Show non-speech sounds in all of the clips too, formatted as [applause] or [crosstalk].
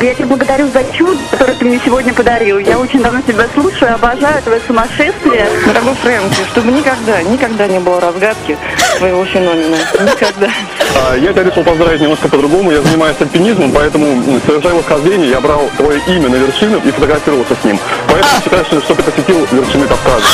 я тебя благодарю за чудо, которое ты мне сегодня подарил. Я очень давно тебя слушаю, обожаю твое сумасшествие. Дорогой Фрэнки, чтобы никогда, никогда не было разгадки своего феномена. Никогда. А, Я тебя решил поздравить немножко по-другому. Я занимаюсь альпинизмом, поэтому, м, совершая восхождение, я брал твое имя на вершину и фотографировался с ним. Поэтому считаю, что ты посетил вершины Кавказа.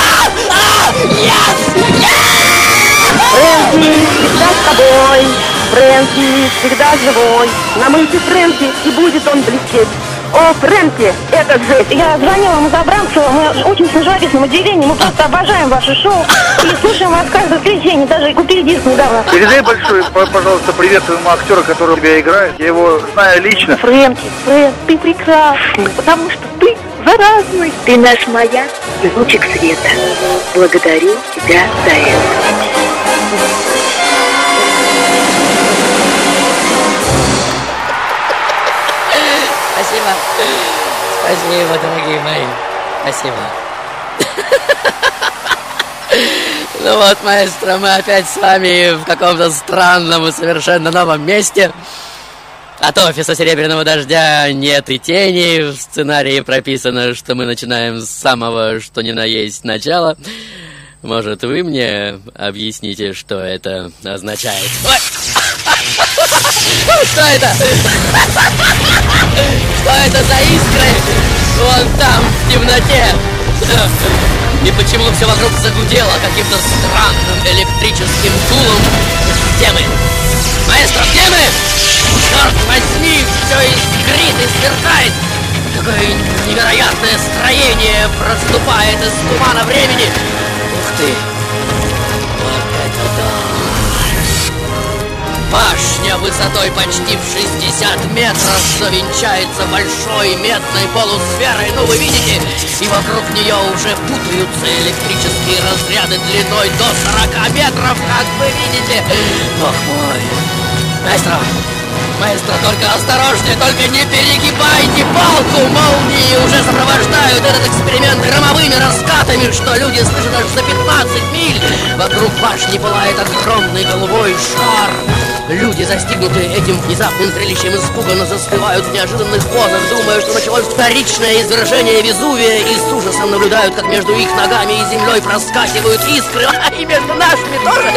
Фрэнки, всегда с тобой. Фрэнки, всегда живой. На мысли Фрэнки, и будет он блестеть. О, Фрэнки, это же... Я звонила ему Забранцеву, мы очень с живописным удивлением, мы просто обожаем ваше шоу и слушаем вас каждое воскресенье, даже купили диск недавно. Передай большой, пожалуйста, привет твоему актеру, который тебя играет. Я его знаю лично. Фрэнки, Фрэнк, ты прекрасный, потому что ты заразный. Ты наш маяк и лучик света. Благодарю тебя за это. Спасибо. Спасибо, дорогие мои. Спасибо. Ну вот, маэстро, мы опять с вами в каком-то странном и совершенно новом месте. От офиса Серебряного Дождя нет и тени. В сценарии прописано, что мы начинаем с самого, что ни на есть, начала. Может, вы мне объясните, что это означает? [laughs] Что это? Что это за искры? Вон там, в темноте. И почему все вокруг загудело каким-то странным электрическим гулом? Где мы? Маэстро, где мы? Черт возьми, все искрит и сверкает. Какое невероятное строение проступает из тумана времени. Ты! Вот это да! Башня высотой почти в 60 метров, что венчается большой медной полусферой, ну вы видите, и вокруг нее уже путаются электрические разряды длиной до 40 метров, как вы видите. Ох мой! Маэстро, маэстро, только осторожнее, только не перегибайте палку! Молнии уже сопровождают этот эксперимент громовыми раскатами, что люди слышат аж за 15 миль. Вокруг башни пылает огромный голубой шар. Люди, застигнутые этим внезапным зрелищем, испуганно застывают в неожиданных позах, думая, что началось вторичное извержение Везувия, и с ужасом наблюдают, как между их ногами и землей проскакивают искры, [laughs] а и между нашими тоже.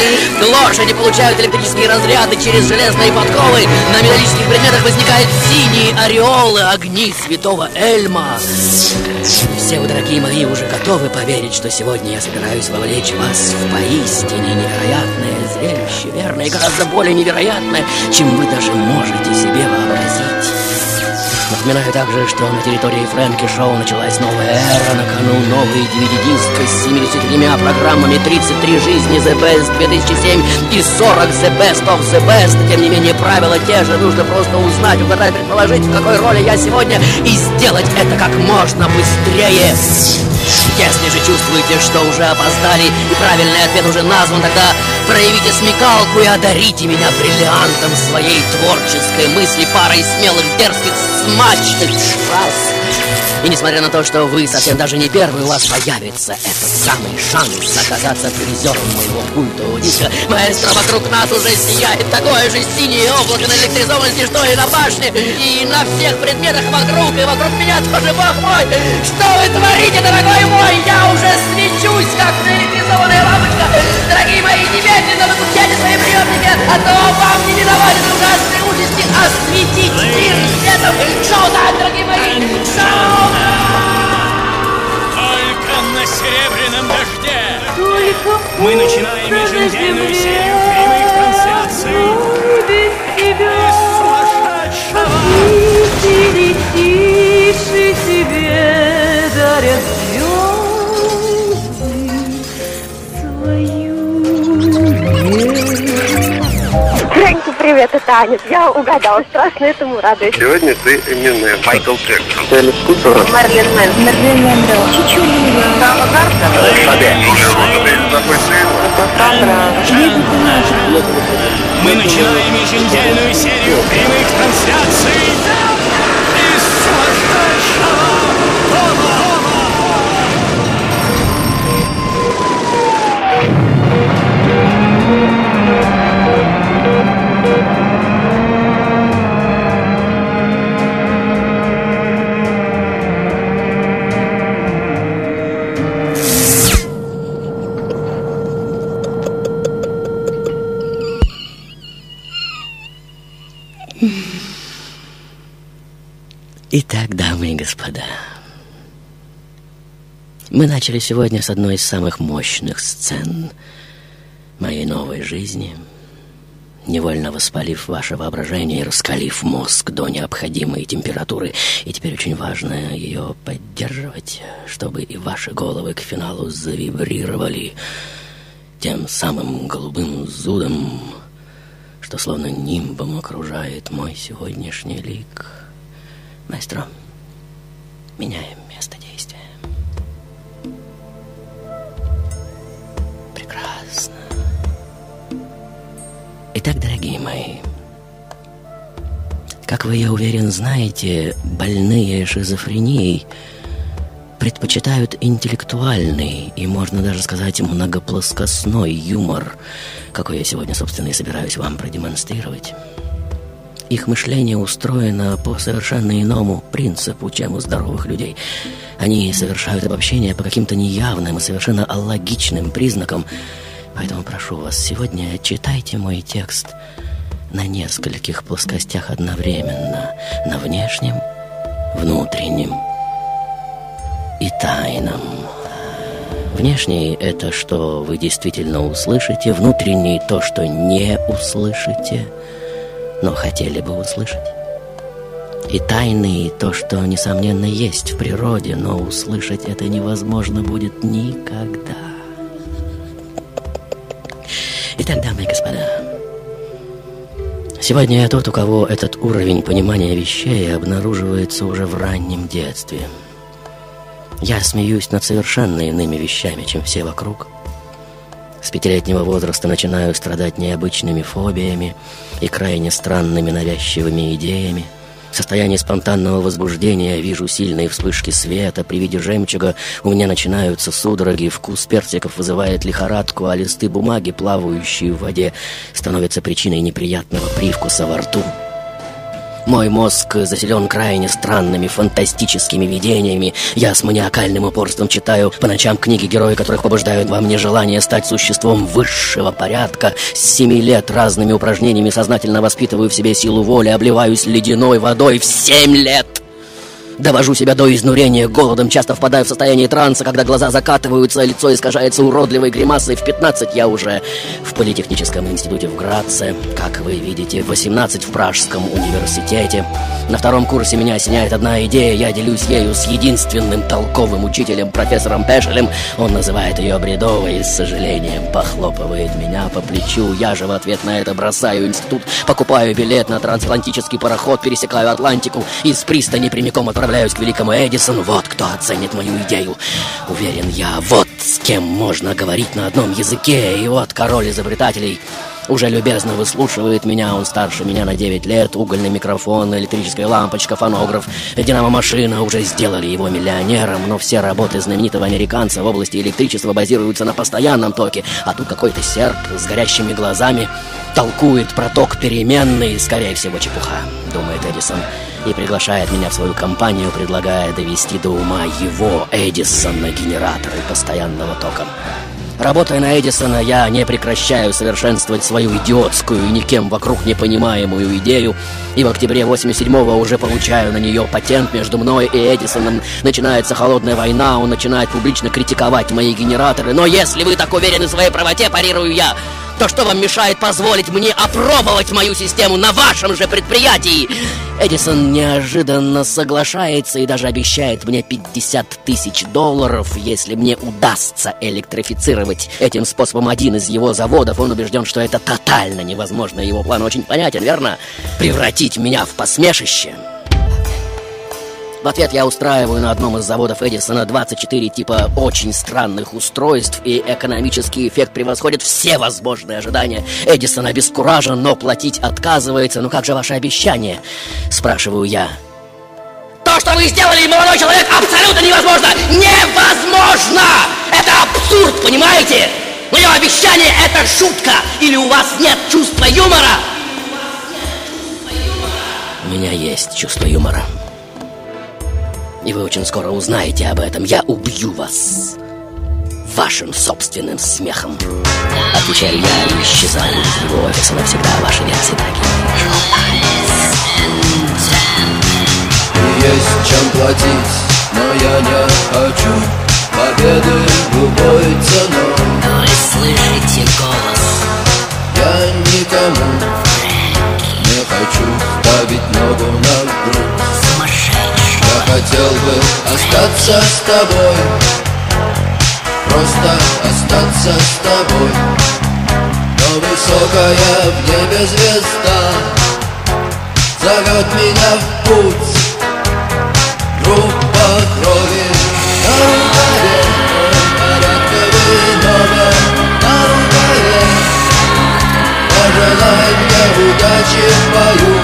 Лошади получают электрические разряды через железные подковы, на металлических предметах возникают синие ореолы, огни святого Эльма. Все вы, дорогие мои, уже готовы поверить, что сегодня я собираюсь вовлечь вас в поистине невероятное зрелище, верно, и гораздо более невероятное, чем вы даже можете себе вообразить. Напоминаю также, что на территории Фрэнки Шоу началась новая эра, на кону новый DVD-диск с 73 программами, 33 жизни The Best 2007 и 40 The Best of The Best. Тем не менее, правила те же, нужно просто узнать, угадать, предположить, в какой роли я сегодня, и сделать это как можно быстрее. Если же чувствуете, что уже опоздали и правильный ответ уже назван, тогда проявите смекалку и одарите меня бриллиантом своей творческой мысли, парой смелых, дерзких, смачных фраз. И несмотря на то, что вы совсем даже не первый, у вас появится этот самый шанс оказаться призером моего культового диска. Маэстро, вокруг нас уже сияет такое же синее облако наэлектризованности, что и на башне, и на всех предметах вокруг, и вокруг меня тоже, бог мой! Что вы творите, дорогой мой? Я уже свечусь, как наэлектризованная лампочка! Дорогие мои, немедленно выключайте свои приемники, а то вам не миновать ужасной участи осветить мир светом! Шоу-тайм, дорогие мои! Только на серебряном дожде! Только Мы начинаем еженедельную серию прямых трансляций! Из сумасшедшего! Летишь, и тебе дарят сумасшедшего любит это танец. Я угадала, страшно этому радуюсь. Сегодня ты именно Майкл Джексон. Марлен Мэн. Марлен Монро. Чичулина. Мы начинаем еженедельную серию прямых трансляций начали сегодня с одной из самых мощных сцен моей новой жизни, невольно воспалив ваше воображение и раскалив мозг до необходимой температуры. И теперь очень важно ее поддерживать, чтобы и ваши головы к финалу завибрировали тем самым голубым зудом, что словно нимбом окружает мой сегодняшний лик. Маэстро, меняем место как вы, я уверен, знаете, больные шизофренией предпочитают интеллектуальный и, можно даже сказать, многоплоскостной юмор, какой я сегодня, собственно, и собираюсь вам продемонстрировать. Их мышление устроено по совершенно иному принципу, чем у здоровых людей. Они совершают обобщение по каким-то неявным и совершенно аллогичным признакам. Поэтому прошу вас, сегодня читайте мой текст на нескольких плоскостях одновременно. На внешнем, внутреннем и тайном. Внешний — это что вы действительно услышите, внутренний — то, что не услышите — но хотели бы услышать. И тайны, и то, что, несомненно, есть в природе, но услышать это невозможно будет никогда. Итак, дамы и господа, сегодня я тот, у кого этот уровень понимания вещей обнаруживается уже в раннем детстве. Я смеюсь над совершенно иными вещами, чем все вокруг – с пятилетнего возраста начинаю страдать необычными фобиями и крайне странными навязчивыми идеями. Состоянии спонтанного возбуждения вижу сильные вспышки света. При виде жемчуга у меня начинаются судороги. Вкус персиков вызывает лихорадку, а листы бумаги, плавающие в воде, становятся причиной неприятного привкуса во рту. Мой мозг заселен крайне странными фантастическими видениями. Я с маниакальным упорством читаю по ночам книги, герои которых побуждают во мне желание стать существом высшего порядка. С семи лет разными упражнениями сознательно воспитываю в себе силу воли, обливаюсь ледяной водой в семь лет. Довожу себя до изнурения голодом, часто впадаю в состояние транса, когда глаза закатываются, а лицо искажается уродливой гримасой. В 15 я уже в Политехническом институте в Граце, как вы видите, в 18 в Пражском университете. На втором курсе меня осеняет одна идея, я делюсь ею с единственным толковым учителем, профессором Пешелем. Он называет ее бредовой и с сожалением похлопывает меня по плечу. Я же в ответ на это бросаю институт, покупаю билет на трансатлантический пароход, пересекаю Атлантику и с пристани прямиком отправляюсь направляюсь к великому Эдисону. Вот кто оценит мою идею. Уверен я, вот с кем можно говорить на одном языке. И вот король изобретателей уже любезно выслушивает меня. Он старше меня на 9 лет. Угольный микрофон, электрическая лампочка, фонограф, динамо-машина уже сделали его миллионером. Но все работы знаменитого американца в области электричества базируются на постоянном токе. А тут какой-то серп с горящими глазами толкует про ток переменный. Скорее всего, чепуха, думает Эдисон и приглашает меня в свою компанию, предлагая довести до ума его, Эдисона, генераторы постоянного тока. Работая на Эдисона, я не прекращаю совершенствовать свою идиотскую и никем вокруг не понимаемую идею, и в октябре 87-го уже получаю на нее патент между мной и Эдисоном. Начинается холодная война, он начинает публично критиковать мои генераторы. Но если вы так уверены в своей правоте, парирую я, то что вам мешает позволить мне опробовать мою систему на вашем же предприятии? Эдисон неожиданно соглашается и даже обещает мне 50 тысяч долларов, если мне удастся электрифицировать этим способом один из его заводов. Он убежден, что это тотально невозможно. Его план очень понятен, верно? Превратить меня в посмешище. В ответ я устраиваю на одном из заводов Эдисона 24 типа очень странных устройств, и экономический эффект превосходит все возможные ожидания. Эдисон обескуражен, но платить отказывается. Ну как же ваше обещание? Спрашиваю я. То, что вы сделали, молодой человек, абсолютно невозможно! Невозможно! Это абсурд, понимаете? Мое обещание — это шутка! Или у вас нет чувства юмора? У меня есть чувство юмора. И вы очень скоро узнаете об этом. Я убью вас вашим собственным смехом. Отвечаю я и исчезаю из его офиса навсегда. Ваши версии. Есть чем платить, но я не хочу победы любой ценой. Вы слышите голос? Я никому не хочу ставить ногу на грудь. Хотел бы остаться с тобой. Просто остаться с тобой. Но высокая в небе звезда Зовет меня в путь. Группа крови. На рукаве Порядковый номер на рукаве. Пожелай мне удачи в бою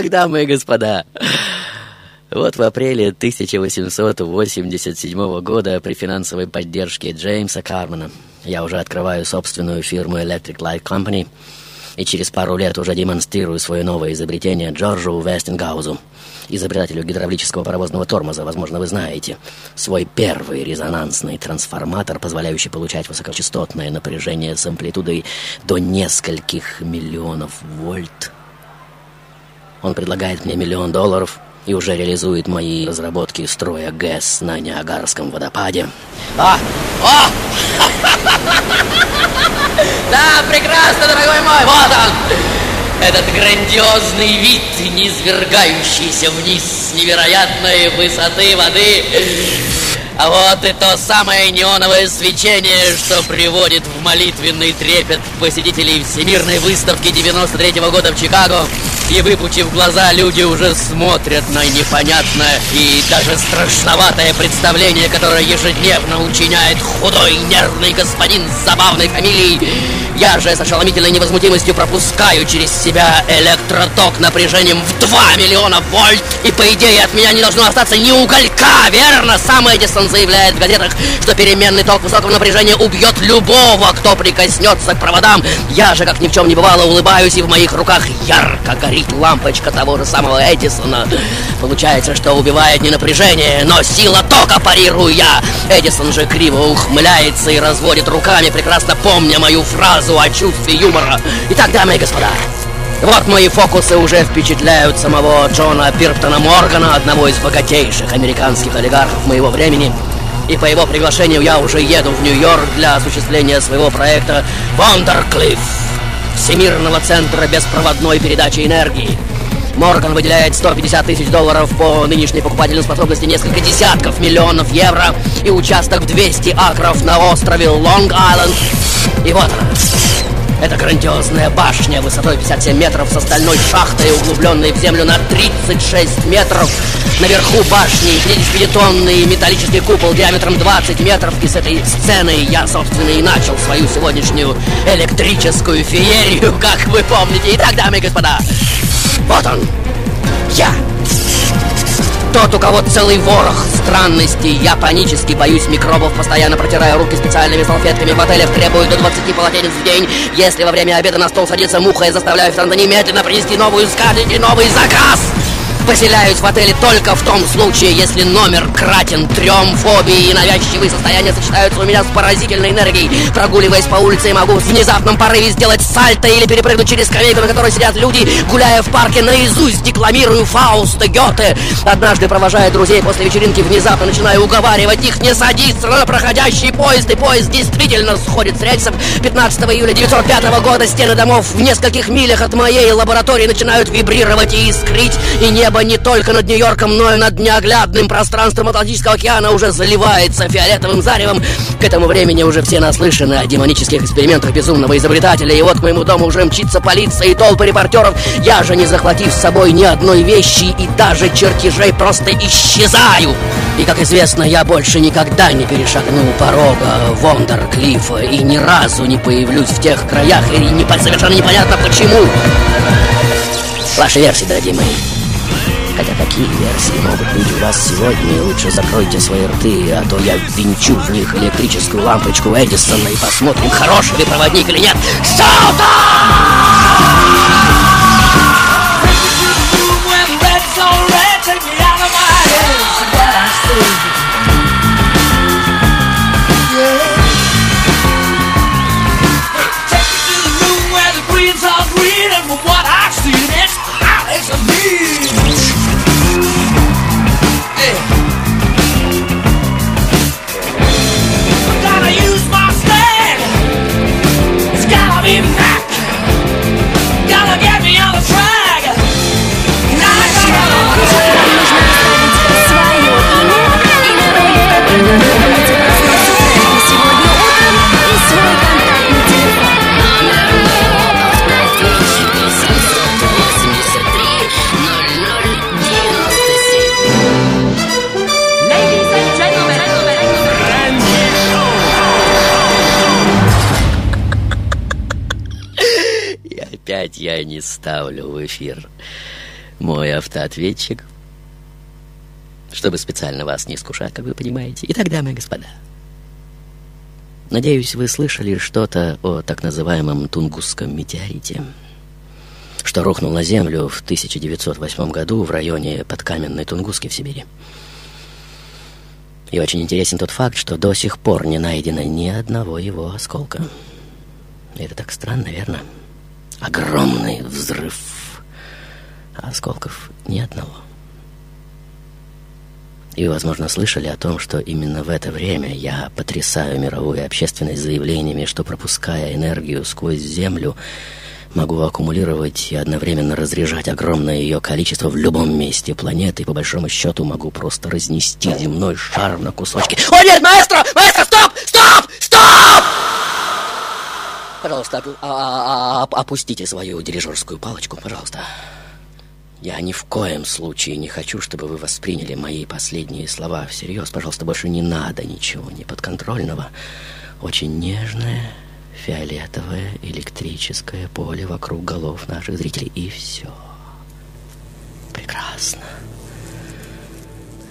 Итак, дамы и господа, вот в апреле 1887 года при финансовой поддержке Джеймса Кармана я уже открываю собственную фирму Electric Light Company и через пару лет уже демонстрирую свое новое изобретение Джорджу Вестингаузу, изобретателю гидравлического паровозного тормоза, возможно, вы знаете, свой первый резонансный трансформатор, позволяющий получать высокочастотное напряжение с амплитудой до нескольких миллионов вольт. Он предлагает мне миллион долларов и уже реализует мои разработки строя ГЭС на Ниагарском водопаде. А! О! [laughs] Да, прекрасно, дорогой мой, вот он! Этот грандиозный вид, низвергающийся вниз с невероятной высоты воды. А вот и то самое неоновое свечение, что приводит в молитвенный трепет посетителей Всемирной выставки 93 -го года в Чикаго. И выпучив глаза, люди уже смотрят на непонятное и даже страшноватое представление, которое ежедневно учиняет худой нервный господин с забавной фамилией. Я же с ошеломительной невозмутимостью пропускаю через себя электроток напряжением в 2 миллиона вольт. И по идее от меня не должно остаться ни уголька, верно? Сам Эдисон заявляет в газетах, что переменный ток высокого напряжения убьет любого, кто прикоснется к проводам. Я же, как ни в чем не бывало, улыбаюсь, и в моих руках ярко горит лампочка того же самого Эдисона. Получается, что убивает не напряжение, но сила тока парирую я. Эдисон же криво ухмыляется и разводит руками, прекрасно помня мою фразу о чувстве юмора. Итак, дамы и господа, вот мои фокусы уже впечатляют самого Джона Пирптона Моргана, одного из богатейших американских олигархов моего времени. И по его приглашению я уже еду в Нью-Йорк для осуществления своего проекта «Вондерклифф» Всемирного центра беспроводной передачи энергии. Морган выделяет 150 тысяч долларов по нынешней покупательной способности несколько десятков миллионов евро и участок в 200 акров на острове Лонг-Айленд. И вот она. Это грандиозная башня высотой 57 метров с остальной шахтой, углубленной в землю на 36 метров. Наверху башни 50-тонный металлический купол диаметром 20 метров. И с этой сценой я, собственно, и начал свою сегодняшнюю электрическую феерию, как вы помните. Итак, дамы и господа, вот он, я. Тот, у кого целый ворох странностей. Я панически боюсь микробов, постоянно протираю руки специальными салфетками. В отелях требую до 20 полотенец в день. Если во время обеда на стол садится муха, я заставляю официанта немедленно принести новую и новый заказ. Поселяюсь в отеле только в том случае, если номер кратен трем фобии и навязчивые состояния сочетаются у меня с поразительной энергией. Прогуливаясь по улице, я могу в внезапном порыве сделать сальто или перепрыгнуть через скамейку, на которой сидят люди. Гуляя в парке, наизусть декламирую Фауста Гёте. Однажды, провожая друзей после вечеринки, внезапно начинаю уговаривать их не садиться на проходящий поезд. И поезд действительно сходит с рельсов. 15 июля 1905 года стены домов в нескольких милях от моей лаборатории начинают вибрировать и искрить, и небо не только над Нью-Йорком, но и над неоглядным пространством Атлантического океана уже заливается фиолетовым заревом. К этому времени уже все наслышаны о демонических экспериментах безумного изобретателя, и вот к моему дому уже мчится полиция и толпы репортеров. Я же, не захватив с собой ни одной вещи и даже чертежей, просто исчезаю. И, как известно, я больше никогда не перешагну порога Вондерклиффа и ни разу не появлюсь в тех краях, и не, совершенно непонятно почему. Ваши версии, дорогие мои. Хотя какие версии могут быть у вас сегодня, лучше закройте свои рты, а то я ввинчу в них электрическую лампочку Эдисона и посмотрим, хороший ли проводник или нет. И я не ставлю в эфир мой автоответчик, чтобы специально вас не искушать, как вы понимаете. Итак, дамы и господа, надеюсь, вы слышали что-то о так называемом Тунгусском метеорите, что рухнул на Землю в 1908 году в районе подкаменной Тунгуски в Сибири. И очень интересен тот факт, что до сих пор не найдено ни одного его осколка. Это так странно, верно? Огромный взрыв, а осколков ни одного. И возможно, слышали о том, что именно в это время я потрясаю мировую общественность заявлениями, что пропуская энергию сквозь Землю, могу аккумулировать и одновременно разряжать огромное ее количество в любом месте планеты, и по большому счету могу просто разнести земной шар на кусочки. О нет, маэстро! Маэстро, стоп! Стоп! Стоп! Пожалуйста, а- а- опустите свою дирижерскую палочку, пожалуйста. Я ни в коем случае не хочу, чтобы вы восприняли мои последние слова всерьез. Пожалуйста, больше не надо ничего неподконтрольного. Очень нежное, фиолетовое электрическое поле вокруг голов наших зрителей. И все. Прекрасно.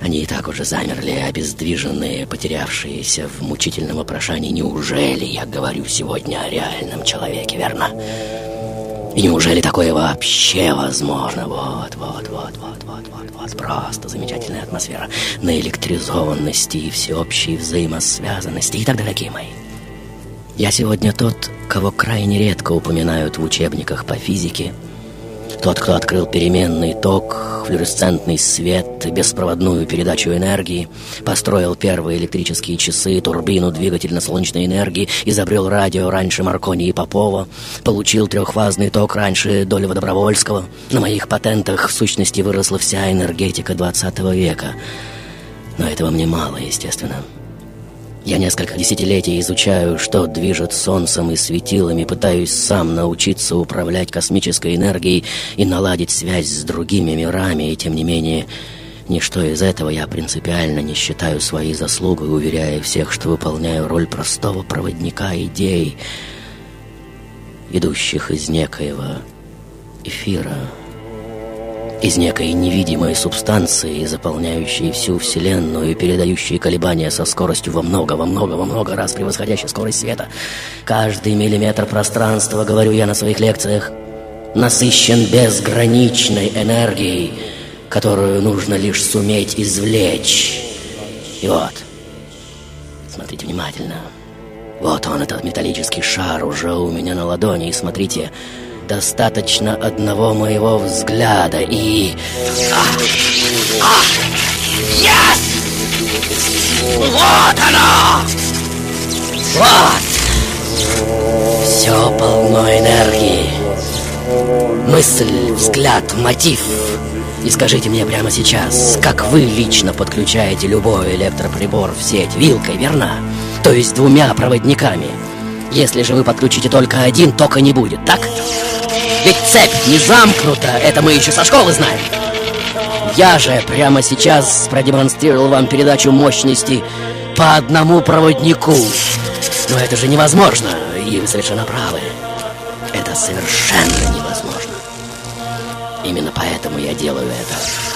Они и так уже замерли, обездвиженные, потерявшиеся в мучительном вопрошании. Неужели я говорю сегодня о реальном человеке, верно? И неужели такое вообще возможно? Вот, вот, вот, вот, вот, вот, вот. Просто замечательная атмосфера наэлектризованности и всеобщей взаимосвязанности. Итак, дорогие мои, я сегодня тот, кого крайне редко упоминают в учебниках по физике. Тот, кто открыл переменный ток, флуоресцентный свет, беспроводную передачу энергии, построил первые электрические часы, турбину, двигатель на солнечной энергии, изобрел радио раньше Маркони и Попова, получил трехфазный ток раньше Долева Добровольского. На моих патентах в сущности выросла вся энергетика 20 века. Но этого мне мало, естественно. Я несколько десятилетий изучаю, что движет Солнцем и светилами, пытаюсь сам научиться управлять космической энергией и наладить связь с другими мирами, и тем не менее... Ничто из этого я принципиально не считаю своей заслугой, уверяя всех, что выполняю роль простого проводника идей, идущих из некоего эфира, из некой невидимой субстанции, заполняющей всю Вселенную и передающей колебания со скоростью во много, во много, во много раз превосходящей скорость света. Каждый миллиметр пространства, говорю я на своих лекциях, насыщен безграничной энергией, которую нужно лишь суметь извлечь. И вот, смотрите внимательно. Вот он, этот металлический шар, уже у меня на ладони. И смотрите, достаточно одного моего взгляда и... Ах! Yes! Вот оно! Вот! Все полно энергии. Мысль, взгляд, мотив. И скажите мне прямо сейчас, как вы лично подключаете любой электроприбор в сеть вилкой, верно? То есть двумя проводниками. Если же вы подключите только один, тока не будет, так? Ведь цепь не замкнута, это мы еще со школы знаем. Я же прямо сейчас продемонстрировал вам передачу мощности по одному проводнику. Но это же невозможно, и вы совершенно правы. Это совершенно невозможно. Именно поэтому я делаю это.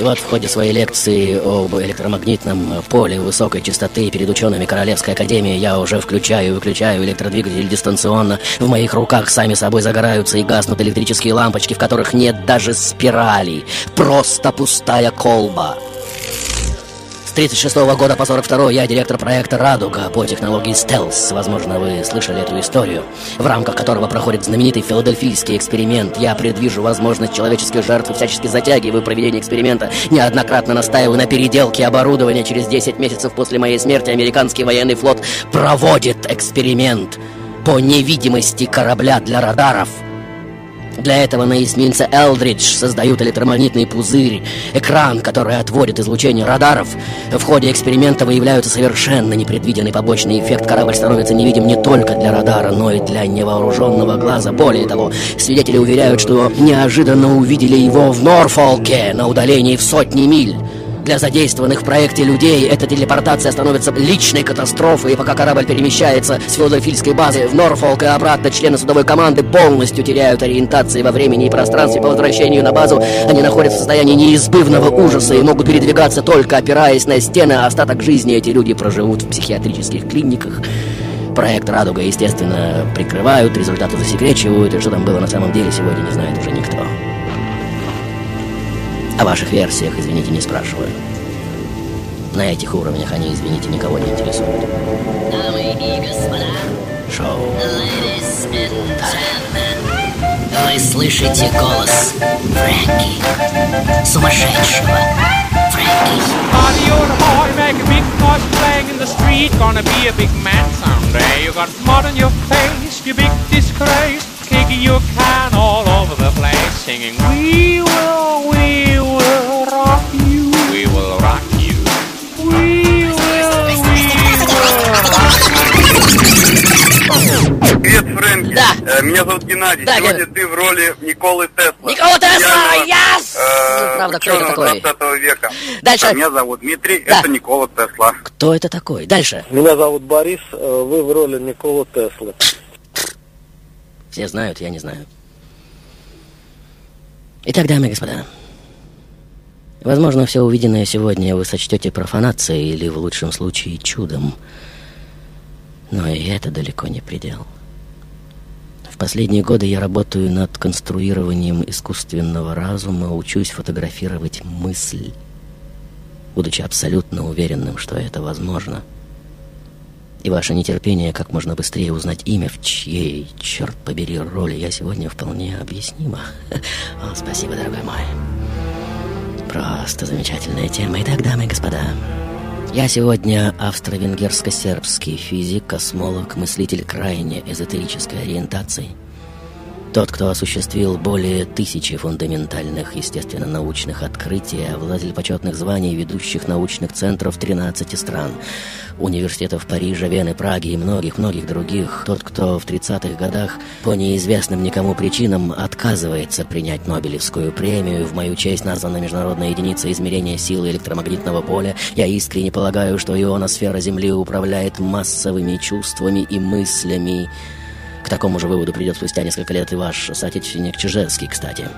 И вот в ходе своей лекции об электромагнитном поле высокой частоты перед учеными Королевской Академии я уже включаю и выключаю электродвигатель дистанционно. В моих руках сами собой загораются и гаснут электрические лампочки, в которых нет даже спиралей. Просто пустая колба. С 36 года по 42 я директор проекта «Радуга» по технологии «Стелс». Возможно, вы слышали эту историю, в рамках которого проходит знаменитый филадельфийский эксперимент. Я предвижу возможность человеческих жертв и всячески затягиваю проведение эксперимента. Неоднократно настаиваю на переделке оборудования. Через 10 месяцев после моей смерти американский военный флот проводит эксперимент по невидимости корабля для радаров – для этого на эсминце Элдридж создают электромагнитный пузырь, экран, который отводит излучение радаров. В ходе эксперимента выявляются совершенно непредвиденный побочный эффект. Корабль становится невидим не только для радара, но и для невооруженного глаза. Более того, свидетели уверяют, что неожиданно увидели его в Норфолке на удалении в сотни миль. Для задействованных в проекте людей эта телепортация становится личной катастрофой, и пока корабль перемещается с филадельфийской базы в Норфолк и обратно, члены судовой команды полностью теряют ориентации во времени и пространстве. По возвращению на базу они находятся в состоянии неизбывного ужаса и могут передвигаться только опираясь на стены, а остаток жизни эти люди проживут в психиатрических клиниках. Проект «Радуга», естественно, прикрывают, результаты засекречивают, и что там было на самом деле сегодня не знает уже никто. О ваших версиях, извините, не спрашиваю. На этих уровнях они, извините, никого не интересуют. Дамы и господа, Шоу. ladies and gentlemen, вы слышите голос Фрэнки, сумасшедшего Фрэнки. Party on high, make a big noise playing in the street. Gonna be a big man someday. You got mud on your face, you big disgrace. Your can all over the place, singing, We will, we will rock you. We will rock you. We will, Привет, Фрэнки. Да. Э, Меня зовут Геннадий. Да, Сегодня Ген- ты в роли Николы Тесла. Никола Тесла! Яс! э, Ну, правда, кто это такой? 20 века. Дальше. А меня зовут Дмитрий, Да. это Никола Тесла. Кто это такой? Дальше. Меня зовут Борис, э, вы в роли Никола Теслы. Все знают, я не знаю. Итак, дамы и господа, возможно, все увиденное сегодня вы сочтете профанацией или, в лучшем случае, чудом. Но и это далеко не предел. В последние годы я работаю над конструированием искусственного разума, учусь фотографировать мысль, будучи абсолютно уверенным, что это возможно. И ваше нетерпение как можно быстрее узнать имя, в чьей, черт побери, роли я сегодня вполне объяснимо. [laughs] Спасибо, дорогой мой. Просто замечательная тема. Итак, дамы и господа, я сегодня австро-венгерско-сербский физик, космолог, мыслитель крайне эзотерической ориентации. Тот, кто осуществил более тысячи фундаментальных естественно-научных открытий, обладатель почетных званий ведущих научных центров 13 стран, университетов Парижа, Вены, Праги и многих-многих других. Тот, кто в 30-х годах по неизвестным никому причинам отказывается принять Нобелевскую премию, в мою честь названа международная единица измерения силы электромагнитного поля. Я искренне полагаю, что ионосфера Земли управляет массовыми чувствами и мыслями, к такому же выводу придет спустя несколько лет и ваш соотечественник Чижевский, кстати.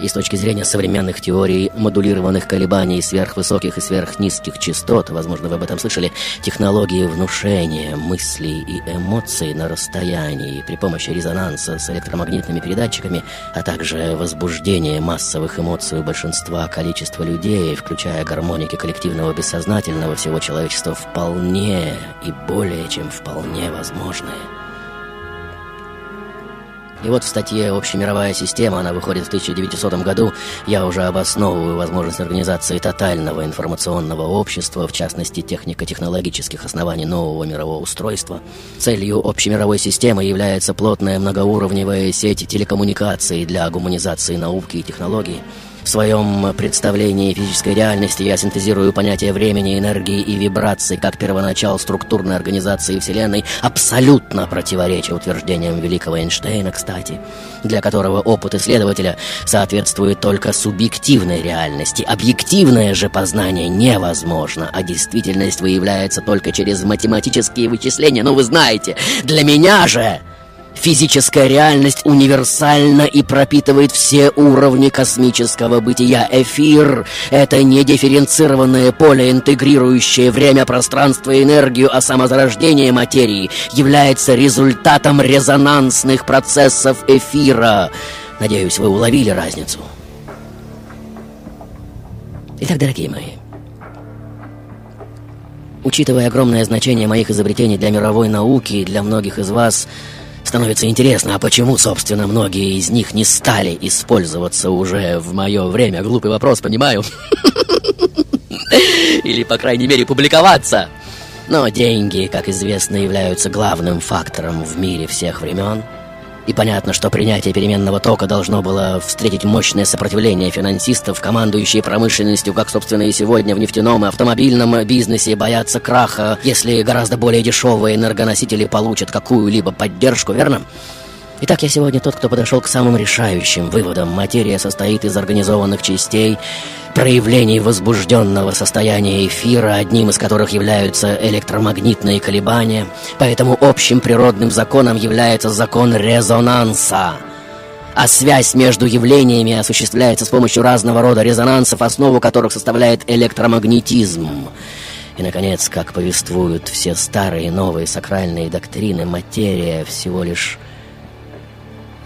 И с точки зрения современных теорий модулированных колебаний сверхвысоких и сверхнизких частот, возможно, вы об этом слышали, технологии внушения мыслей и эмоций на расстоянии при помощи резонанса с электромагнитными передатчиками, а также возбуждение массовых эмоций у большинства количества людей, включая гармоники коллективного бессознательного всего человечества, вполне и более чем вполне возможны. И вот в статье «Общемировая система», она выходит в 1900 году, я уже обосновываю возможность организации тотального информационного общества, в частности, технико-технологических оснований нового мирового устройства. Целью общемировой системы является плотная многоуровневая сеть телекоммуникаций для гуманизации науки и технологий. В своем представлении физической реальности я синтезирую понятие времени, энергии и вибраций как первоначал структурной организации Вселенной, абсолютно противоречия утверждениям великого Эйнштейна, кстати, для которого опыт исследователя соответствует только субъективной реальности. Объективное же познание невозможно, а действительность выявляется только через математические вычисления. Ну, вы знаете, для меня же... Физическая реальность универсальна и пропитывает все уровни космического бытия. Эфир — это не дифференцированное поле, интегрирующее время, пространство и энергию, а самозарождение материи является результатом резонансных процессов эфира. Надеюсь, вы уловили разницу. Итак, дорогие мои, учитывая огромное значение моих изобретений для мировой науки и для многих из вас — Становится интересно, а почему, собственно, многие из них не стали использоваться уже в мое время? Глупый вопрос, понимаю. [laughs] Или, по крайней мере, публиковаться. Но деньги, как известно, являются главным фактором в мире всех времен. И понятно, что принятие переменного тока должно было встретить мощное сопротивление финансистов, командующие промышленностью, как, собственно, и сегодня в нефтяном и автомобильном бизнесе, боятся краха, если гораздо более дешевые энергоносители получат какую-либо поддержку, верно? Итак, я сегодня тот, кто подошел к самым решающим выводам. Материя состоит из организованных частей, проявлений возбужденного состояния эфира, одним из которых являются электромагнитные колебания. Поэтому общим природным законом является закон резонанса. А связь между явлениями осуществляется с помощью разного рода резонансов, основу которых составляет электромагнетизм. И, наконец, как повествуют все старые и новые сакральные доктрины, материя всего лишь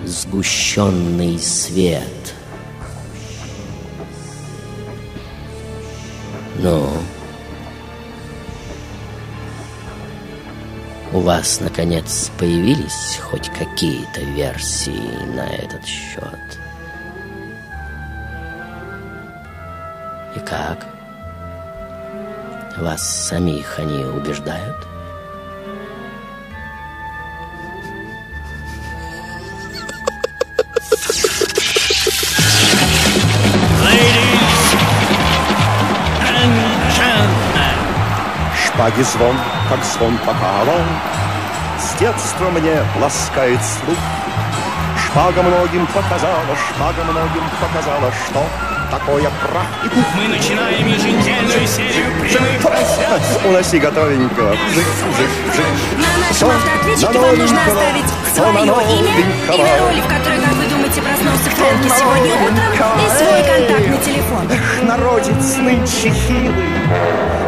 сгущенный свет — Ну, у вас, наконец, появились хоть какие-то версии на этот счет? И как? Вас самих они убеждают? Шпаги звон, как звон бокала. С детства мне ласкает слух. Шпага многим показала, шпага многим показала, что такое прах и пух. Мы начинаем еженедельную серию прямых трансляций. Уноси готовенького. Жик, жик, жик. На нашем автоответчике вам нужно оставить свое имя, имя роли, в которой, как вы думаете, проснулся Фрэнки сегодня утром, и свой контактный телефон. Эх, народец нынче хилый,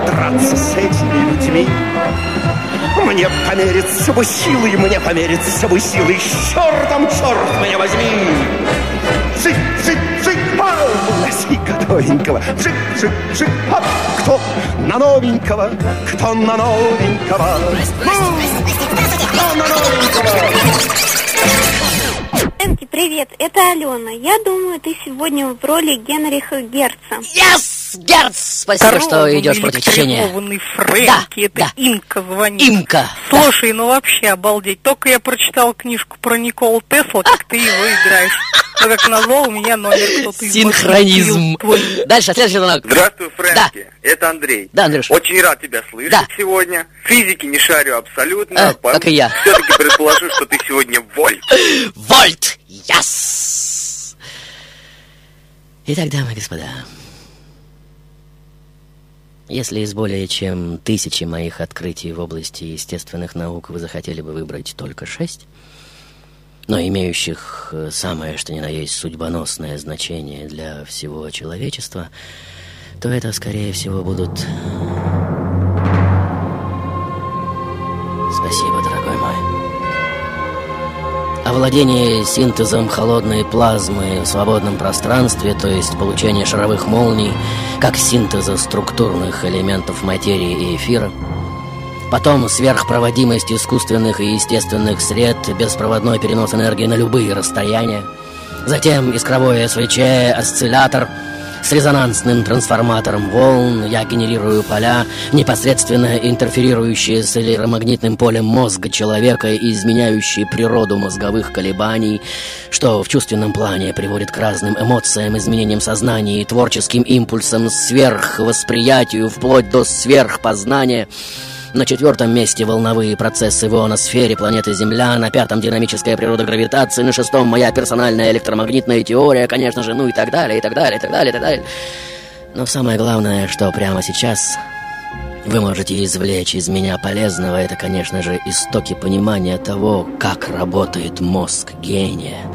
драться с этими людьми. Мне померится бы силой, мне померится бы силой, с чертом, черт меня возьми! Жик, жик, жик, пау! Носи готовенького, жик, жик, жик, хоп! Кто на новенького, кто на новенького? Ну, кто на новенького? Энки, привет, это Алена. Я думаю, ты сегодня в роли Генриха Герца. Yes! Герц! Спасибо, что идешь против течения. Фрэнки, Да, это да. Инка звонит. Имка. Слушай, ну вообще обалдеть. Только я прочитала книжку про Николу Тесла, как ты его играешь. Но как назло, у меня номер кто-то из Синхронизм. Дальше, следующий звонок. Здравствуй, Фрэнки. Это Андрей. Да, Андрюш. Очень рад тебя слышать Да. сегодня. Физики не шарю абсолютно. А, как и я. Все-таки предположу, что ты сегодня вольт. Вольт! Яс! Итак, дамы и господа, если из более чем тысячи моих открытий в области естественных наук вы захотели бы выбрать только шесть, но имеющих э, самое что ни на есть судьбоносное значение для всего человечества, то это, скорее всего, будут... Спасибо. Овладение синтезом холодной плазмы в свободном пространстве, то есть получение шаровых молний, как синтеза структурных элементов материи и эфира. Потом сверхпроводимость искусственных и естественных сред, беспроводной перенос энергии на любые расстояния. Затем искровое СВЧ, осциллятор с резонансным трансформатором волн. Я генерирую поля, непосредственно интерферирующие с электромагнитным полем мозга человека и изменяющие природу мозговых колебаний, что в чувственном плане приводит к разным эмоциям, изменениям сознания и творческим импульсам, сверхвосприятию, вплоть до сверхпознания. На четвертом месте волновые процессы в ионосфере планеты Земля, на пятом динамическая природа гравитации, на шестом моя персональная электромагнитная теория, конечно же, ну и так далее, и так далее, и так далее, и так далее. Но самое главное, что прямо сейчас вы можете извлечь из меня полезного, это, конечно же, истоки понимания того, как работает мозг гения.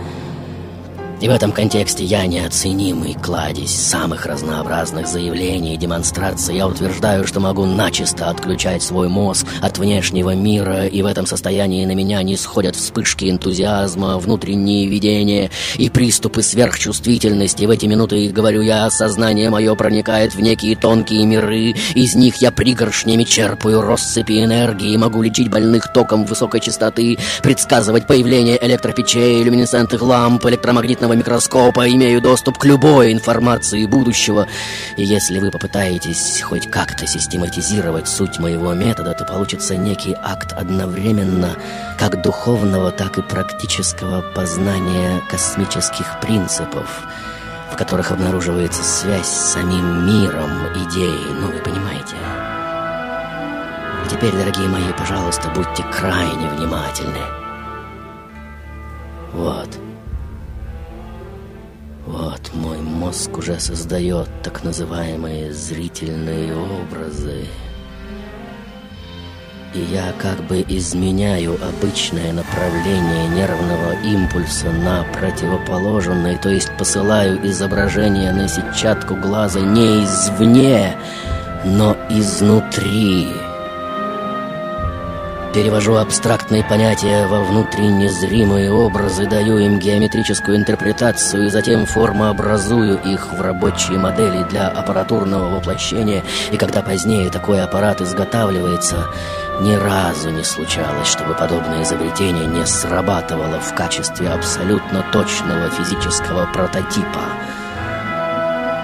И в этом контексте я неоценимый кладезь самых разнообразных заявлений и демонстраций. Я утверждаю, что могу начисто отключать свой мозг от внешнего мира, и в этом состоянии на меня не сходят вспышки энтузиазма, внутренние видения и приступы сверхчувствительности. В эти минуты, говорю я, сознание мое проникает в некие тонкие миры, из них я пригоршнями черпаю россыпи энергии, могу лечить больных током высокой частоты, предсказывать появление электропечей, люминесцентных ламп, электромагнитного микроскопа, имею доступ к любой информации будущего. И если вы попытаетесь хоть как-то систематизировать суть моего метода, то получится некий акт одновременно как духовного, так и практического познания космических принципов, в которых обнаруживается связь с самим миром идеи, ну вы понимаете. И теперь, дорогие мои, пожалуйста, будьте крайне внимательны. Вот. Вот мой мозг уже создает так называемые зрительные образы. И я как бы изменяю обычное направление нервного импульса на противоположное, то есть посылаю изображение на сетчатку глаза не извне, но изнутри. Перевожу абстрактные понятия во внутренне зримые образы, даю им геометрическую интерпретацию и затем формообразую их в рабочие модели для аппаратурного воплощения. И когда позднее такой аппарат изготавливается, ни разу не случалось, чтобы подобное изобретение не срабатывало в качестве абсолютно точного физического прототипа.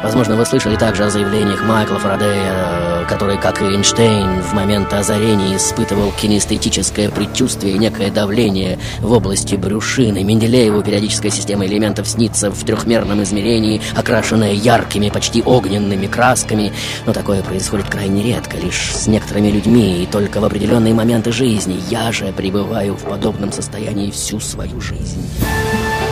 Возможно, вы слышали также о заявлениях Майкла Фарадея, который, как и Эйнштейн, в момент озарения испытывал кинестетическое предчувствие и некое давление в области брюшины. Менделееву периодическая система элементов снится в трехмерном измерении, окрашенная яркими, почти огненными красками. Но такое происходит крайне редко, лишь с некоторыми людьми и только в определенные моменты жизни. Я же пребываю в подобном состоянии всю свою жизнь.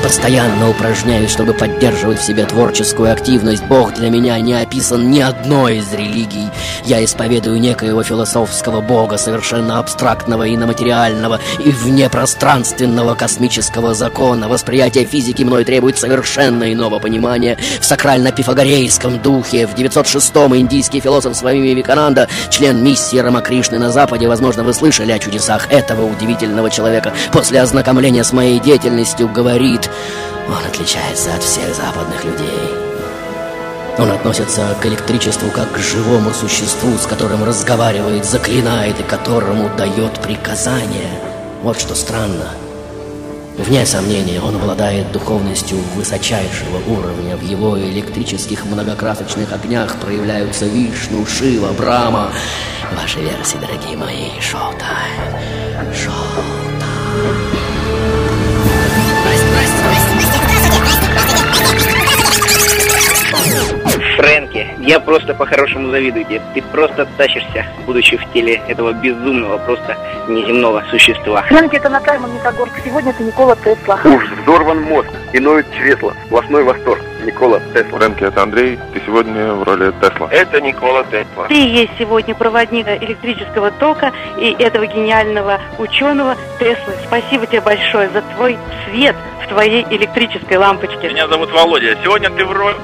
Постоянно упражняюсь, чтобы поддерживать в себе творческую активность. Бог для меня не описан ни одной из религий. Я исповедую некоего философского бога, совершенно абстрактного и наматериального, и внепространственного космического закона. Восприятие физики мной требует совершенно иного понимания. В сакрально-пифагорейском духе в 906-м индийский философ Свами Вивекананда, член миссии Рамакришны на Западе, возможно, вы слышали о чудесах этого удивительного человека, после ознакомления с моей деятельностью говорит, он отличается от всех западных людей. Он относится к электричеству как к живому существу, с которым разговаривает, заклинает и которому дает приказания. Вот что странно. Вне сомнения, он обладает духовностью высочайшего уровня. В его электрических многокрасочных огнях проявляются Вишну, Шива, Брама. Ваши версии, дорогие мои, шоу-тайм. Шоу-тайм. Я просто по-хорошему завидую тебе. Ты просто тащишься, будучи в теле этого безумного, просто неземного существа. Фрэнки, это Наталья Магнитогорск. Сегодня это Никола Тесла. Уж взорван мозг и ноет чресло. Сплошной восторг. Никола Тесла. Фрэнки, это Андрей. Ты сегодня в роли Тесла. Это Никола Тесла. Ты есть сегодня проводник электрического тока и этого гениального ученого Теслы. Спасибо тебе большое за твой свет в твоей электрической лампочке. Меня зовут Володя. Сегодня ты в роли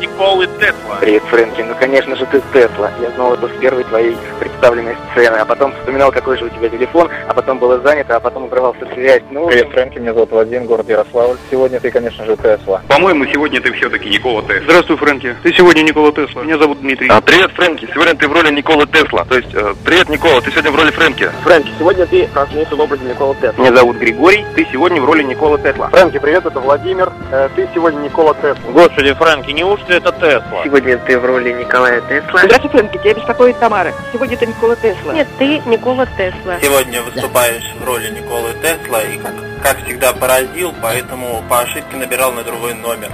Николы Тесла. Привет, Фрэнки. Ну, конечно же, ты Тесла. Я знал это с первой твоей представленной сцены, а потом вспоминал, какой же у тебя телефон, а потом было занято, а потом обрывался связь. Ну, Привет, Фрэнки. Меня зовут Владимир, город Ярославль. Сегодня ты, конечно же, Тесла. По-моему, сегодня ты все-таки Никола Тесла. Здравствуй, Фрэнки. Ты сегодня Никола Тесла. Меня зовут Дмитрий. А, привет, Фрэнки. Сегодня ты в роли Николы Тесла. То есть, э, привет, Никола. Ты сегодня в роли Фрэнки. Фрэнки, сегодня ты transmission в образе Никола Тесла. Меня зовут Григорий, ты сегодня в роли Никола Тесла. Фрэнки, привет. Это Владимир. Э, ты сегодня Никола Тесла. Господи, Фрэнки, неужто это Тесла? Сегодня ты в роли Николая Тесла. Здравствуй, Фрэнки. Тебя беспокоит Тамара. Сегодня это Никола Тесла. Нет, ты Никола Тесла. Сегодня выступаешь в роли Николы Тесла и, как, как всегда, поразил, поэтому по ошибке набирал на другой номер.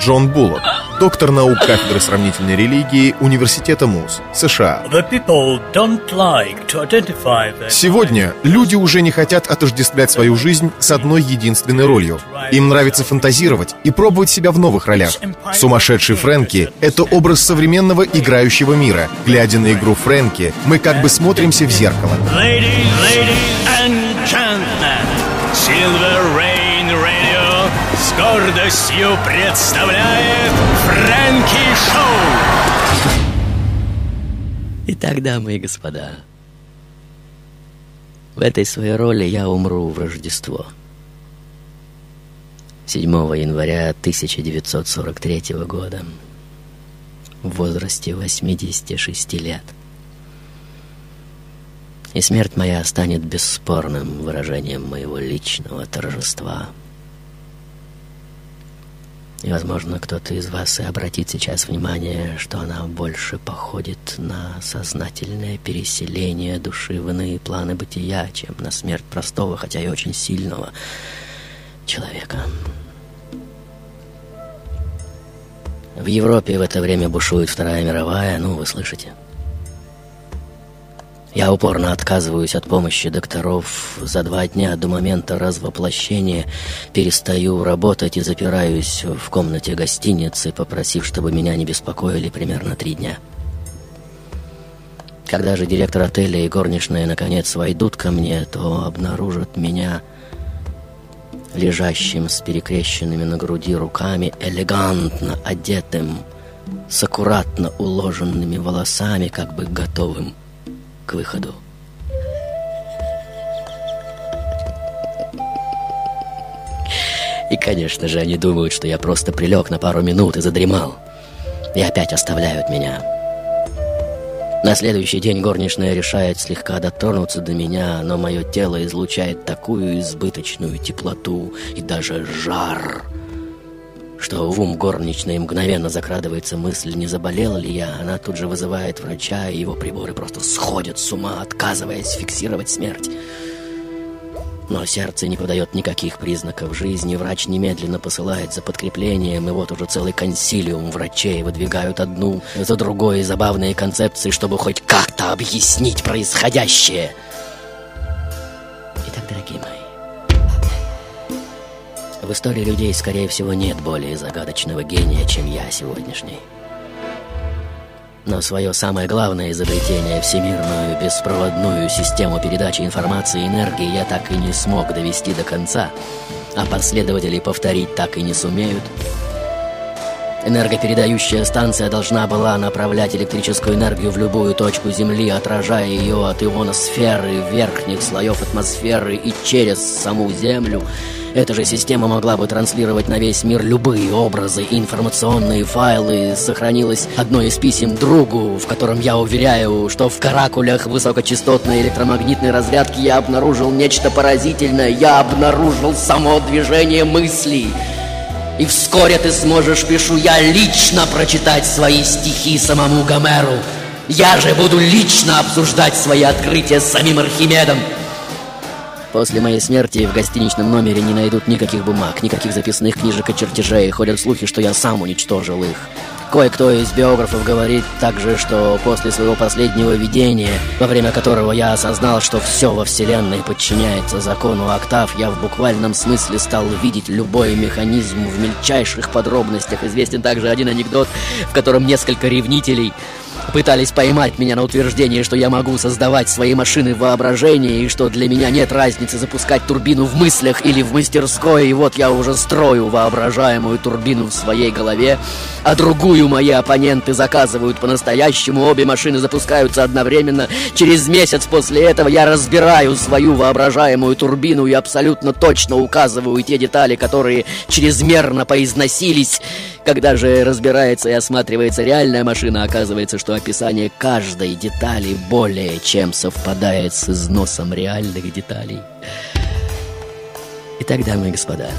Джон Буллок, доктор наук кафедры сравнительной религии Университета МУЗ, США. Сегодня люди уже не хотят отождествлять свою жизнь с одной единственной ролью. Им нравится фантазировать и пробовать себя в новых ролях. Сумасшедший Фрэнки — это образ современного играющего мира. Глядя на игру Фрэнки, мы как бы смотримся в зеркало. Ladies, ladies гордостью представляет Фрэнки Шоу. Итак, дамы и господа, в этой своей роли я умру в Рождество. 7 января 1943 года в возрасте 86 лет. И смерть моя станет бесспорным выражением моего личного торжества. И, возможно, кто-то из вас и обратит сейчас внимание, что она больше походит на сознательное переселение души в иные планы бытия, чем на смерть простого, хотя и очень сильного человека. В Европе в это время бушует Вторая мировая, ну, вы слышите. Я упорно отказываюсь от помощи докторов. За два дня до момента развоплощения перестаю работать и запираюсь в комнате гостиницы, попросив, чтобы меня не беспокоили примерно три дня. Когда же директор отеля и горничная наконец войдут ко мне, то обнаружат меня лежащим с перекрещенными на груди руками, элегантно одетым, с аккуратно уложенными волосами, как бы готовым к выходу. И, конечно же, они думают, что я просто прилег на пару минут и задремал. И опять оставляют меня. На следующий день горничная решает слегка дотронуться до меня, но мое тело излучает такую избыточную теплоту и даже жар, что в ум горничной мгновенно закрадывается мысль, не заболела ли я. Она тут же вызывает врача, и его приборы просто сходят с ума, отказываясь фиксировать смерть. Но сердце не подает никаких признаков жизни. Врач немедленно посылает за подкреплением, и вот уже целый консилиум врачей выдвигают одну за другой забавные концепции, чтобы хоть как-то объяснить происходящее. Итак, дорогие мои, в истории людей, скорее всего, нет более загадочного гения, чем я сегодняшний. Но свое самое главное изобретение, всемирную беспроводную систему передачи информации и энергии, я так и не смог довести до конца, а последователи повторить так и не сумеют. Энергопередающая станция должна была направлять электрическую энергию в любую точку Земли, отражая ее от ионосферы, верхних слоев атмосферы и через саму Землю – Эта же система могла бы транслировать на весь мир любые образы информационные файлы. Сохранилось одно из писем другу, в котором я уверяю, что в каракулях высокочастотной электромагнитной разрядки я обнаружил нечто поразительное. Я обнаружил само движение мыслей. И вскоре ты сможешь, пишу я, лично прочитать свои стихи самому Гомеру. Я же буду лично обсуждать свои открытия с самим Архимедом. После моей смерти в гостиничном номере не найдут никаких бумаг, никаких записных книжек и чертежей. Ходят слухи, что я сам уничтожил их. Кое-кто из биографов говорит также, что после своего последнего видения, во время которого я осознал, что все во Вселенной подчиняется закону октав, я в буквальном смысле стал видеть любой механизм в мельчайших подробностях. Известен также один анекдот, в котором несколько ревнителей Пытались поймать меня на утверждение, что я могу создавать свои машины в воображении, и что для меня нет разницы запускать турбину в мыслях или в мастерской, и вот я уже строю воображаемую турбину в своей голове, а другую мои оппоненты заказывают по-настоящему, обе машины запускаются одновременно. Через месяц после этого я разбираю свою воображаемую турбину и абсолютно точно указываю те детали, которые чрезмерно поизносились. Когда же разбирается и осматривается реальная машина, оказывается, что описание каждой детали более чем совпадает с износом реальных деталей. Итак, дамы и господа,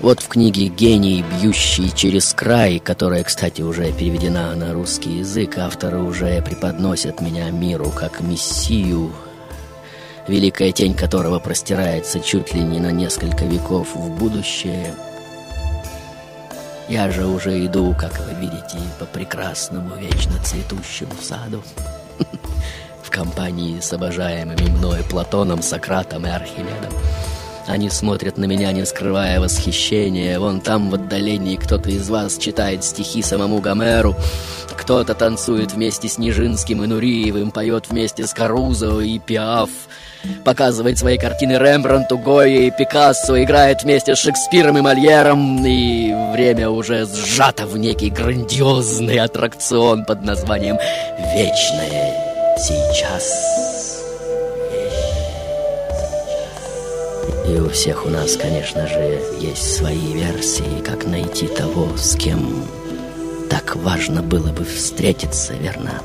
вот в книге «Гений, бьющий через край», которая, кстати, уже переведена на русский язык, авторы уже преподносят меня миру как мессию, великая тень которого простирается чуть ли не на несколько веков в будущее – я же уже иду, как вы видите, по прекрасному, вечно цветущему саду. [laughs] В компании с обожаемыми мной Платоном, Сократом и Архимедом. Они смотрят на меня, не скрывая восхищения. Вон там в отдалении кто-то из вас читает стихи самому Гомеру. Кто-то танцует вместе с Нижинским и Нуриевым, поет вместе с Карузо и Пиаф показывает свои картины Рембрандту, Гойе и Пикассо, играет вместе с Шекспиром и Мольером, и время уже сжато в некий грандиозный аттракцион под названием «Вечное сейчас». И у всех у нас, конечно же, есть свои версии, как найти того, с кем так важно было бы встретиться, верно?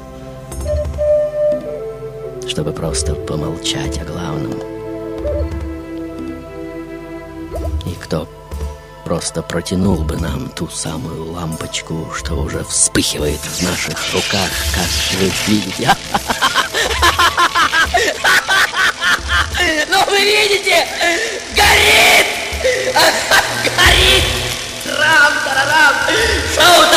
Чтобы просто помолчать о главном. И кто просто протянул бы нам ту самую лампочку, что уже вспыхивает в наших руках, как вы видите. Ну, вы видите, горит! Горит! Трам-тарарам! Шоу-тайм!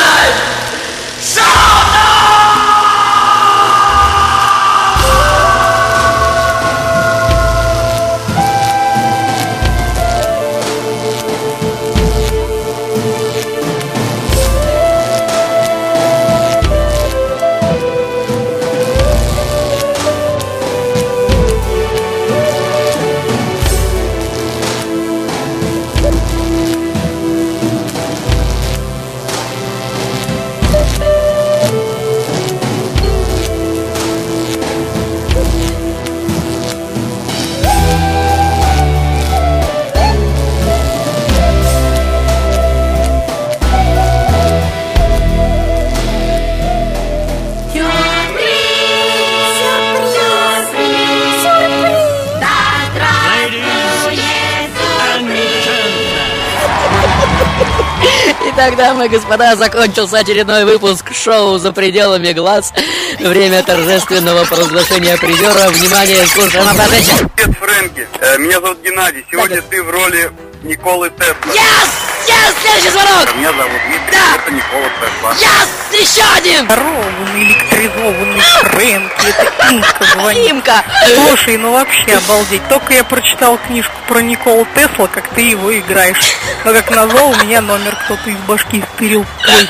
Итак, дамы и господа, закончился очередной выпуск шоу «За пределами глаз». Время торжественного провозглашения призера. Внимание, слушаем обратно. Привет, Фрэнки. Э, Меня зовут Геннадий. Сегодня ты в роли Николы Тесла. Yes! Yes! Следующий звонок! Меня зовут Дмитрий, Да. это Никола Тесла. Yes! Еще один! Здоровый, электризованный Фрэнки, это Имка звонит. Имка! Слушай, ну вообще обалдеть. Только я прочитал книжку про Никола Тесла, как ты его играешь. Но как назло, у меня номер кто-то из башки стырил. Ой.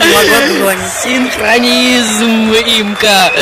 Не. Синхронизм, Имка.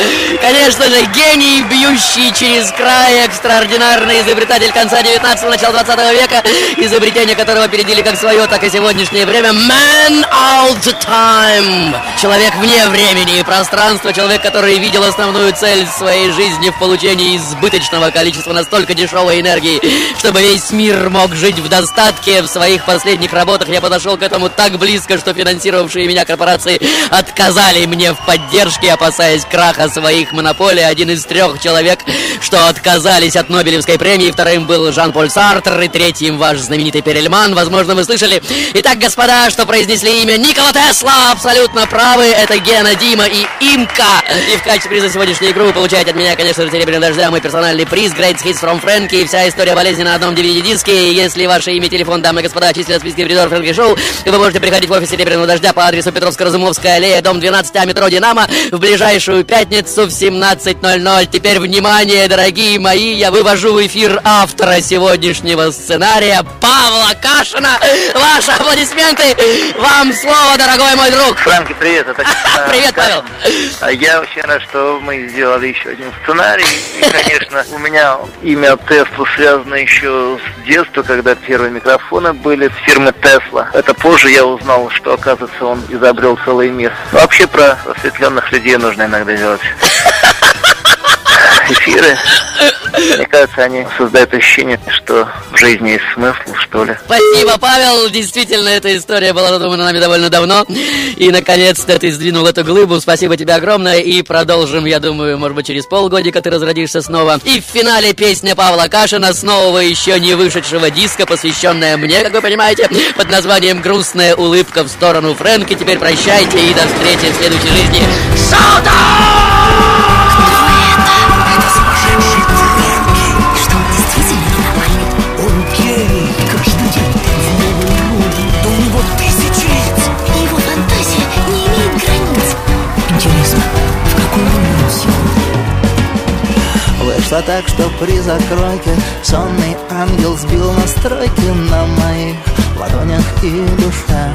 Конечно же, гений, бьющий через край, экстраординарный изобретатель конца 19-го, начала 20 века, изобретение которого которого опередили как свое, так и сегодняшнее время. Man all the time. Человек вне времени и пространства. Человек, который видел основную цель своей жизни в получении избыточного количества настолько дешевой энергии, чтобы весь мир мог жить в достатке. В своих последних работах я подошел к этому так близко, что финансировавшие меня корпорации отказали мне в поддержке, опасаясь краха своих монополий. Один из трех человек, что отказались от Нобелевской премии. Вторым был Жан-Поль Сартр, и третьим ваш знаменитый Перельман. Возможно, вы слышали. Итак, господа, что произнесли имя Никола Тесла, абсолютно правы. Это Гена, Дима и Имка. И в качестве приза сегодняшней игры вы получаете от меня, конечно же, серебряный дождя, мой персональный приз Great Hits from Frankie. Вся история болезни на одном DVD-диске. Если ваше имя, телефон, дамы и господа, числят в списке призеров Фрэнки Шоу, вы можете приходить в офис Серебряного дождя по адресу Петровско-Разумовская аллея, дом 12, а метро Динамо в ближайшую пятницу в 17.00. Теперь, внимание, дорогие мои, я вывожу в эфир автора сегодняшнего сценария Павла Кашина. Ваши аплодисменты. Вам слово, дорогой мой друг. Франки, привет. Это, [laughs] Привет, Павел. а Я очень рад, что мы сделали еще один сценарий. И, конечно, у меня имя Тесла связано еще с детства, когда первые микрофоны были с фирмы Тесла. Это позже я узнал, что, оказывается, он изобрел целый мир. Вообще про осветленных людей нужно иногда делать [laughs] эфиры. Мне кажется, они создают ощущение, что в жизни есть смысл, что ли. Спасибо, Павел. Действительно, эта история была задумана нами довольно давно. И, наконец-то, ты сдвинул эту глыбу. Спасибо тебе огромное. И продолжим, я думаю, может быть, через полгодика ты разродишься снова. И в финале песня Павла Кашина с нового еще не вышедшего диска, посвященная мне, как вы понимаете, под названием «Грустная улыбка в сторону Фрэнки». Теперь прощайте и до встречи в следующей жизни. Что Вышло так, что при закройке Сонный ангел сбил настройки на моих ладонях и душе.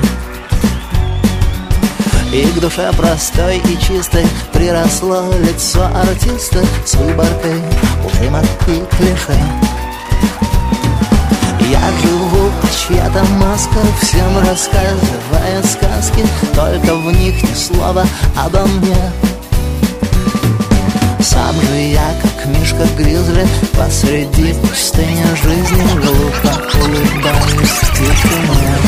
И к душе простой и чистой Приросло лицо артиста С выборкой ужимок и клише. Я живу, чья-то маска Всем рассказывает сказки Только в них ни слова обо мне сам же я, как мишка гризли Посреди пустыни жизни Глупо улыбаюсь тишине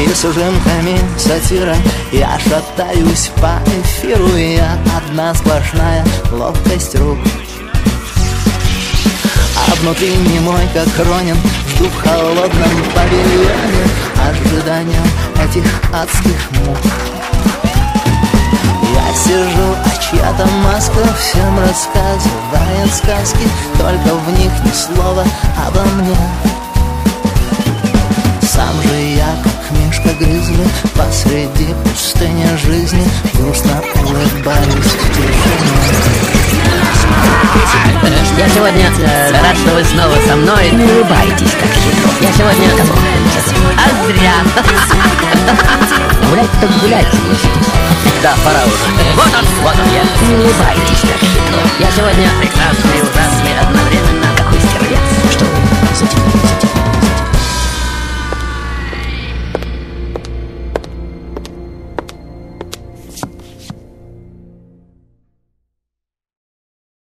И сатира Я шатаюсь по эфиру Я одна сплошная ловкость рук. А внутри не мой, как Ронин Жду в холодном павильоне. Ожидания этих адских мук. Я сижу, а чья-то маска Всем рассказывает сказки. Только в них ни слова обо мне. Сам же я, как мишка грызли Посреди пустыни жизни Грустно в тишине Я сегодня э, рад, что вы снова со мной. Не улыбайтесь, как хитро. Я сегодня... А зря. Гулять так гулять. Да, пора уже. Вот он, вот он я. Не улыбайтесь так хитро.